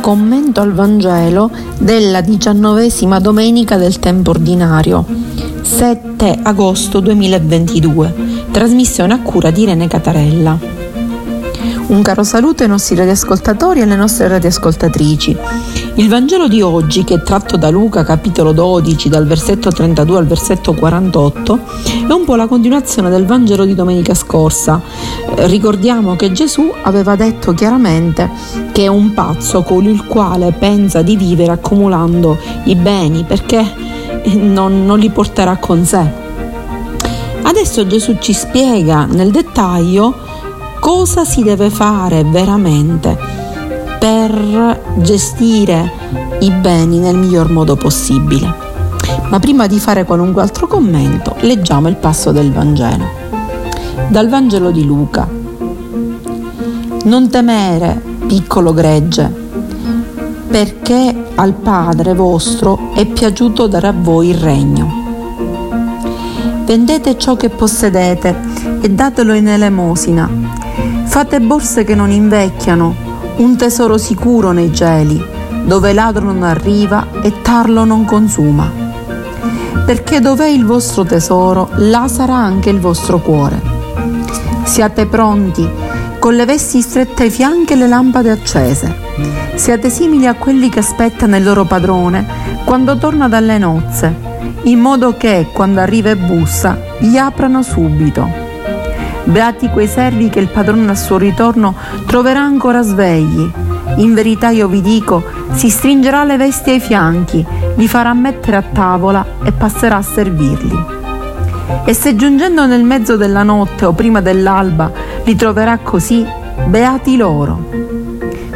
Commento al Vangelo della diciannovesima domenica del tempo ordinario, 7 agosto 2022, trasmissione a cura di Irene Catarella. Un caro saluto ai nostri radioascoltatori e alle nostre radioascoltatrici. Il Vangelo di oggi, che è tratto da Luca capitolo 12, dal versetto 32 al versetto 48, è un po' la continuazione del Vangelo di domenica scorsa. Ricordiamo che Gesù aveva detto chiaramente che è un pazzo colui il quale pensa di vivere accumulando i beni perché non, non li porterà con sé. Adesso Gesù ci spiega nel dettaglio cosa si deve fare veramente per gestire i beni nel miglior modo possibile. Ma prima di fare qualunque altro commento, leggiamo il passo del Vangelo. Dal Vangelo di Luca. Non temere, piccolo gregge, perché al Padre vostro è piaciuto dare a voi il regno. Vendete ciò che possedete e datelo in elemosina Fate borse che non invecchiano, un tesoro sicuro nei cieli, dove ladro non arriva e tarlo non consuma. Perché dov'è il vostro tesoro, là sarà anche il vostro cuore. Siate pronti, con le vesti strette ai fianchi e le lampade accese. Siate simili a quelli che aspettano il loro padrone quando torna dalle nozze, in modo che, quando arriva e bussa, gli aprano subito. Beati quei servi che il padrone al suo ritorno troverà ancora svegli. In verità io vi dico, si stringerà le vesti ai fianchi, li farà mettere a tavola e passerà a servirli. E se giungendo nel mezzo della notte o prima dell'alba li troverà così, beati loro.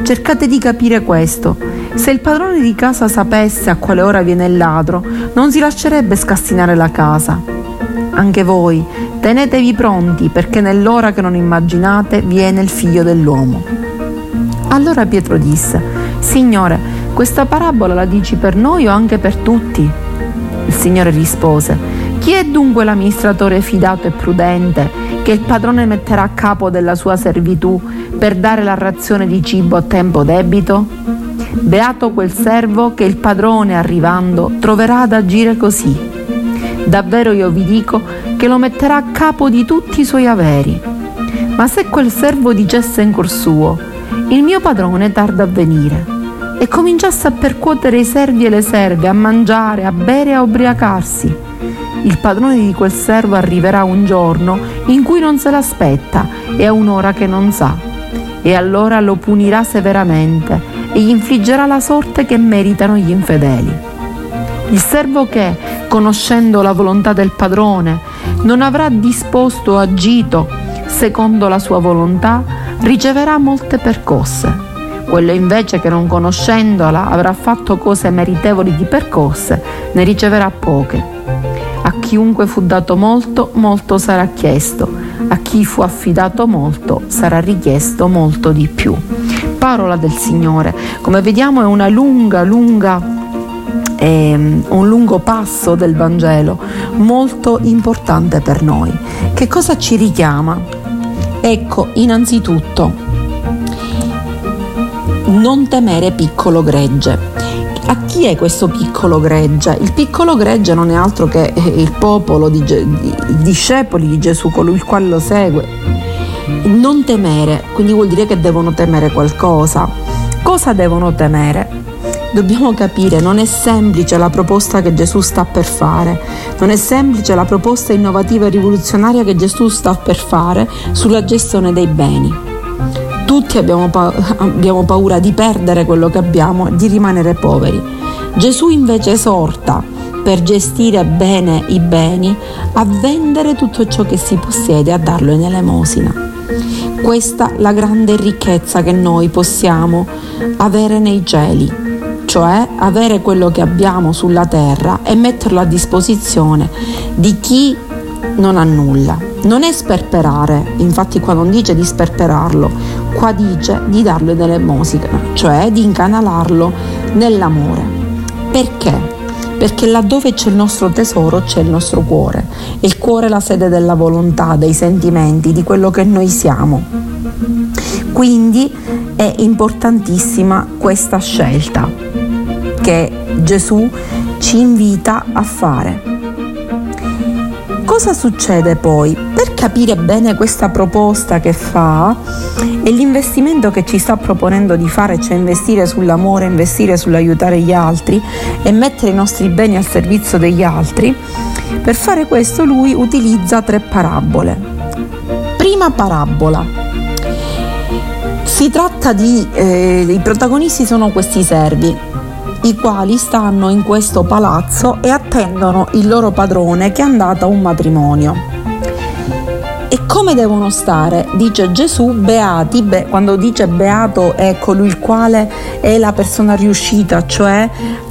Cercate di capire questo. Se il padrone di casa sapesse a quale ora viene il ladro, non si lascerebbe scassinare la casa. Anche voi Tenetevi pronti perché nell'ora che non immaginate viene il figlio dell'uomo. Allora Pietro disse, Signore, questa parabola la dici per noi o anche per tutti? Il Signore rispose, Chi è dunque l'amministratore fidato e prudente che il padrone metterà a capo della sua servitù per dare la razione di cibo a tempo debito? Beato quel servo che il padrone arrivando troverà ad agire così. Davvero io vi dico che lo metterà a capo di tutti i suoi averi. Ma se quel servo dicesse in cuor suo, il mio padrone tarda a venire, e cominciasse a percuotere i servi e le serve, a mangiare, a bere e a ubriacarsi, il padrone di quel servo arriverà un giorno in cui non se l'aspetta e a un'ora che non sa, e allora lo punirà severamente e gli infliggerà la sorte che meritano gli infedeli. Il servo che, conoscendo la volontà del padrone, non avrà disposto o agito secondo la sua volontà, riceverà molte percosse. Quello invece che non conoscendola avrà fatto cose meritevoli di percosse, ne riceverà poche. A chiunque fu dato molto, molto sarà chiesto, a chi fu affidato molto sarà richiesto molto di più. Parola del Signore. Come vediamo è una lunga, lunga è un lungo passo del Vangelo molto importante per noi. Che cosa ci richiama? Ecco, innanzitutto, non temere piccolo gregge. A chi è questo piccolo gregge? Il piccolo gregge non è altro che il popolo, i discepoli di Gesù, colui il quale lo segue. Non temere, quindi vuol dire che devono temere qualcosa. Cosa devono temere? Dobbiamo capire, non è semplice la proposta che Gesù sta per fare, non è semplice la proposta innovativa e rivoluzionaria che Gesù sta per fare sulla gestione dei beni. Tutti abbiamo, pa- abbiamo paura di perdere quello che abbiamo di rimanere poveri. Gesù invece esorta per gestire bene i beni a vendere tutto ciò che si possiede e a darlo in elemosina. Questa è la grande ricchezza che noi possiamo avere nei cieli cioè avere quello che abbiamo sulla terra e metterlo a disposizione di chi non ha nulla. Non è sperperare, infatti qua non dice di sperperarlo, qua dice di darlo in elemosina, cioè di incanalarlo nell'amore. Perché? Perché laddove c'è il nostro tesoro c'è il nostro cuore il cuore è la sede della volontà, dei sentimenti, di quello che noi siamo. Quindi è importantissima questa scelta che Gesù ci invita a fare. Cosa succede poi? Per capire bene questa proposta che fa e l'investimento che ci sta proponendo di fare, cioè investire sull'amore, investire sull'aiutare gli altri e mettere i nostri beni al servizio degli altri, per fare questo lui utilizza tre parabole. Prima parabola. Si tratta di, eh, i protagonisti sono questi servi, i quali stanno in questo palazzo e attendono il loro padrone che è andato a un matrimonio. E come devono stare? Dice Gesù, beati, be, quando dice beato è colui il quale è la persona riuscita, cioè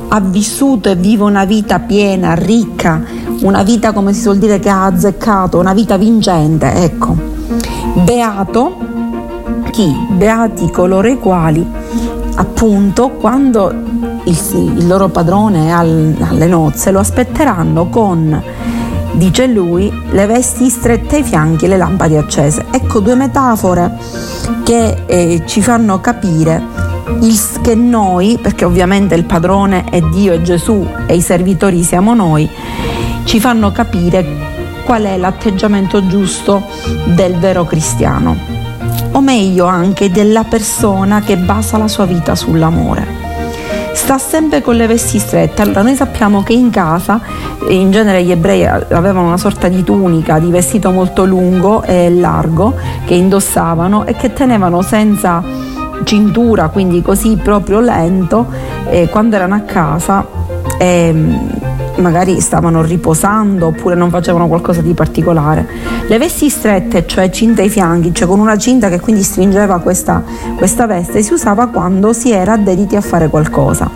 ha vissuto e vive una vita piena, ricca, una vita come si suol dire che ha azzeccato, una vita vincente, ecco. Beato chi? Beati coloro i quali appunto quando il, il loro padrone al, alle nozze lo aspetteranno con dice lui, le vesti strette ai fianchi e le lampade accese. Ecco due metafore che eh, ci fanno capire il, che noi, perché ovviamente il padrone è Dio e Gesù e i servitori siamo noi, ci fanno capire qual è l'atteggiamento giusto del vero cristiano, o meglio anche della persona che basa la sua vita sull'amore sta sempre con le vesti strette. Allora noi sappiamo che in casa in genere gli ebrei avevano una sorta di tunica, di vestito molto lungo e largo che indossavano e che tenevano senza cintura, quindi così proprio lento, eh, quando erano a casa. Eh, magari stavano riposando oppure non facevano qualcosa di particolare. Le vesti strette, cioè cinte ai fianchi, cioè con una cinta che quindi stringeva questa, questa veste, si usava quando si era dediti a fare qualcosa.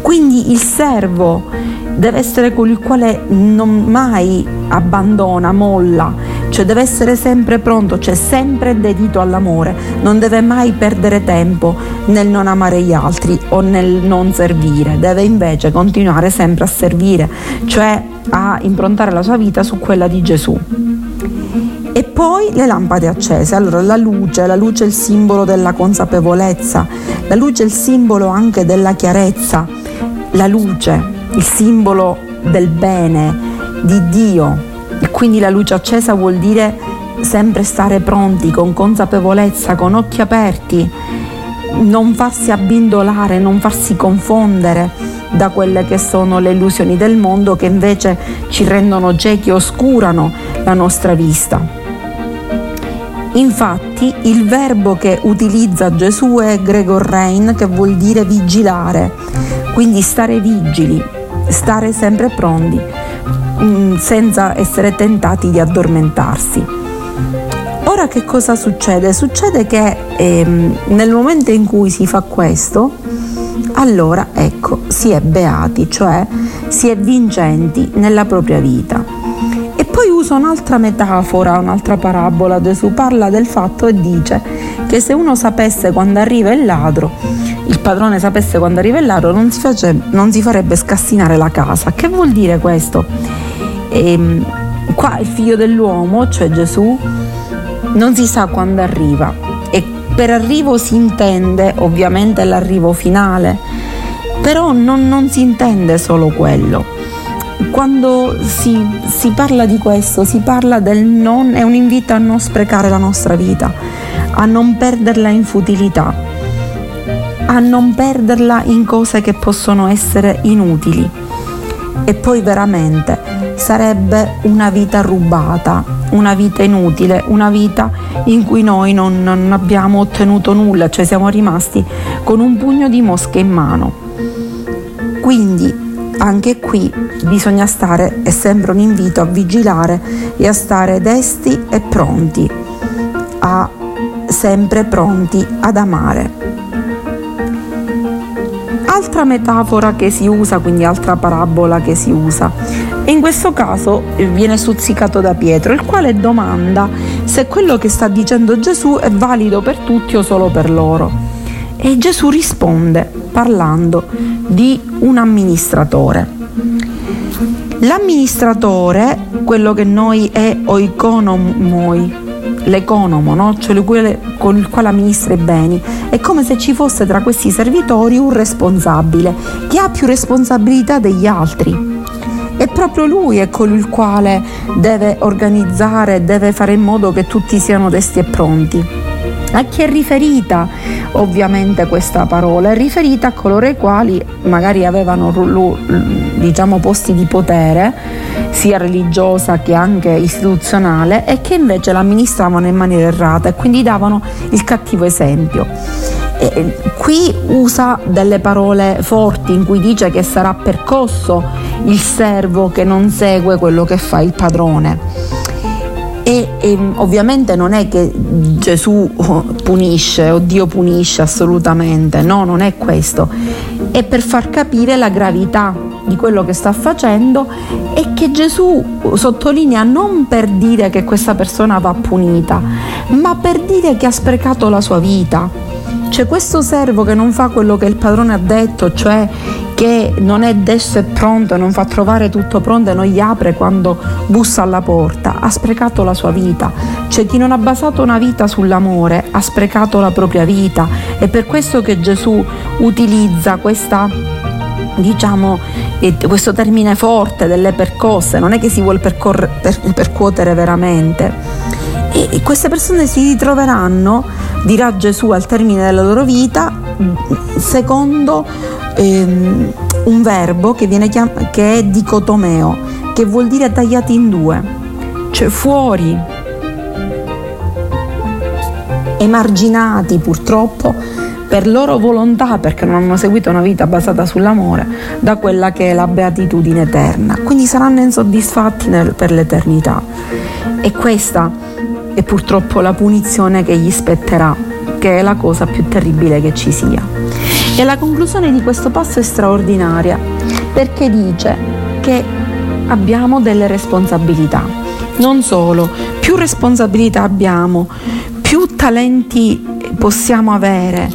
Quindi il servo deve essere colui il quale non mai abbandona, molla, cioè deve essere sempre pronto, cioè sempre dedito all'amore, non deve mai perdere tempo nel non amare gli altri o nel non servire, deve invece continuare sempre a servire, cioè a improntare la sua vita su quella di Gesù. E poi le lampade accese. Allora la luce, la luce è il simbolo della consapevolezza, la luce è il simbolo anche della chiarezza, la luce, il simbolo del bene, di Dio. E quindi la luce accesa vuol dire sempre stare pronti, con consapevolezza, con occhi aperti, non farsi abbindolare, non farsi confondere da quelle che sono le illusioni del mondo che invece ci rendono ciechi, oscurano la nostra vista. Infatti il verbo che utilizza Gesù è Gregor Rein che vuol dire vigilare, quindi stare vigili, stare sempre pronti, mm, senza essere tentati di addormentarsi. Ora che cosa succede? Succede che ehm, nel momento in cui si fa questo, allora ecco, si è beati, cioè si è vincenti nella propria vita. E poi usa un'altra metafora, un'altra parabola, Gesù parla del fatto e dice che se uno sapesse quando arriva il ladro, il padrone sapesse quando arriva il ladro, non si, face, non si farebbe scassinare la casa. Che vuol dire questo? E, ehm, qua il figlio dell'uomo, cioè Gesù, non si sa quando arriva e per arrivo si intende ovviamente l'arrivo finale, però non, non si intende solo quello quando si, si, parla di questo, si parla del non, è un invito a non sprecare la nostra vita, a non perderla in futilità, a non perderla in cose che possono essere inutili. E poi veramente sarebbe una vita rubata, una vita inutile, una vita in cui noi non, non abbiamo ottenuto nulla, cioè siamo rimasti con un pugno di mosche in mano. Quindi anche qui bisogna stare, è sempre un invito a vigilare e a stare desti e pronti, a sempre pronti ad amare. Altra metafora che si usa, quindi altra parabola che si usa, e in questo caso viene stuzzicato da Pietro, il quale domanda se quello che sta dicendo Gesù è valido per tutti o solo per loro. E Gesù risponde parlando di un amministratore. L'amministratore, quello che noi è oikonomoi, l'economo, no? cioè quelle con il quale amministra i beni. È come se ci fosse tra questi servitori un responsabile che ha più responsabilità degli altri. Proprio lui è colui il quale deve organizzare, deve fare in modo che tutti siano desti e pronti. A chi è riferita ovviamente questa parola? È riferita a coloro i quali magari avevano diciamo, posti di potere, sia religiosa che anche istituzionale, e che invece l'amministravano in maniera errata e quindi davano il cattivo esempio. E qui usa delle parole forti in cui dice che sarà percosso il servo che non segue quello che fa il padrone. E, e, ovviamente non è che Gesù punisce o Dio punisce assolutamente, no, non è questo, è per far capire la gravità di quello che sta facendo e che Gesù sottolinea non per dire che questa persona va punita, ma per dire che ha sprecato la sua vita. C'è questo servo che non fa quello che il padrone ha detto, cioè che non è desso e pronto, non fa trovare tutto pronto e non gli apre quando bussa alla porta, ha sprecato la sua vita. C'è chi non ha basato una vita sull'amore, ha sprecato la propria vita. È per questo che Gesù utilizza questa diciamo questo termine forte delle percosse, non è che si vuole percorre, per, percuotere veramente. E queste persone si ritroveranno, dirà Gesù al termine della loro vita, secondo ehm, un verbo che, chiam- che è dicotomeo, che vuol dire tagliati in due, cioè fuori, emarginati purtroppo per loro volontà, perché non hanno seguito una vita basata sull'amore, da quella che è la beatitudine eterna. Quindi saranno insoddisfatti nel, per l'eternità. E questa è purtroppo la punizione che gli spetterà, che è la cosa più terribile che ci sia. E la conclusione di questo passo è straordinaria perché dice che abbiamo delle responsabilità. Non solo, più responsabilità abbiamo, più talenti possiamo avere,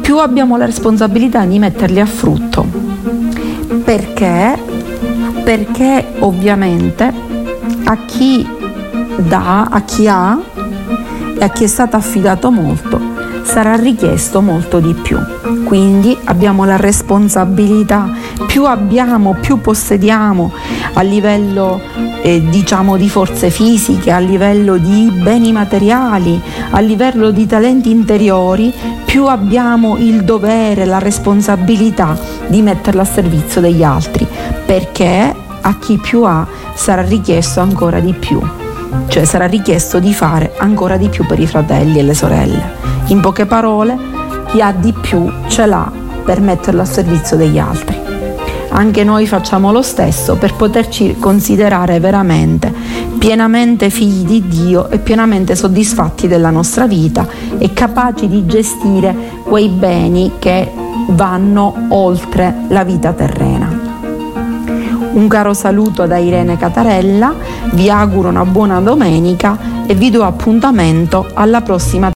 più abbiamo la responsabilità di metterli a frutto. Perché? Perché ovviamente a chi dà, a chi ha e a chi è stato affidato molto, sarà richiesto molto di più. Quindi abbiamo la responsabilità, più abbiamo, più possediamo a livello eh, diciamo di forze fisiche, a livello di beni materiali, a livello di talenti interiori, più abbiamo il dovere, la responsabilità di metterla a servizio degli altri, perché a chi più ha sarà richiesto ancora di più, cioè sarà richiesto di fare ancora di più per i fratelli e le sorelle. In poche parole, chi ha di più ce l'ha per metterlo a servizio degli altri. Anche noi facciamo lo stesso per poterci considerare veramente pienamente figli di Dio e pienamente soddisfatti della nostra vita e capaci di gestire quei beni che vanno oltre la vita terrena. Un caro saluto da Irene Catarella, vi auguro una buona domenica e vi do appuntamento alla prossima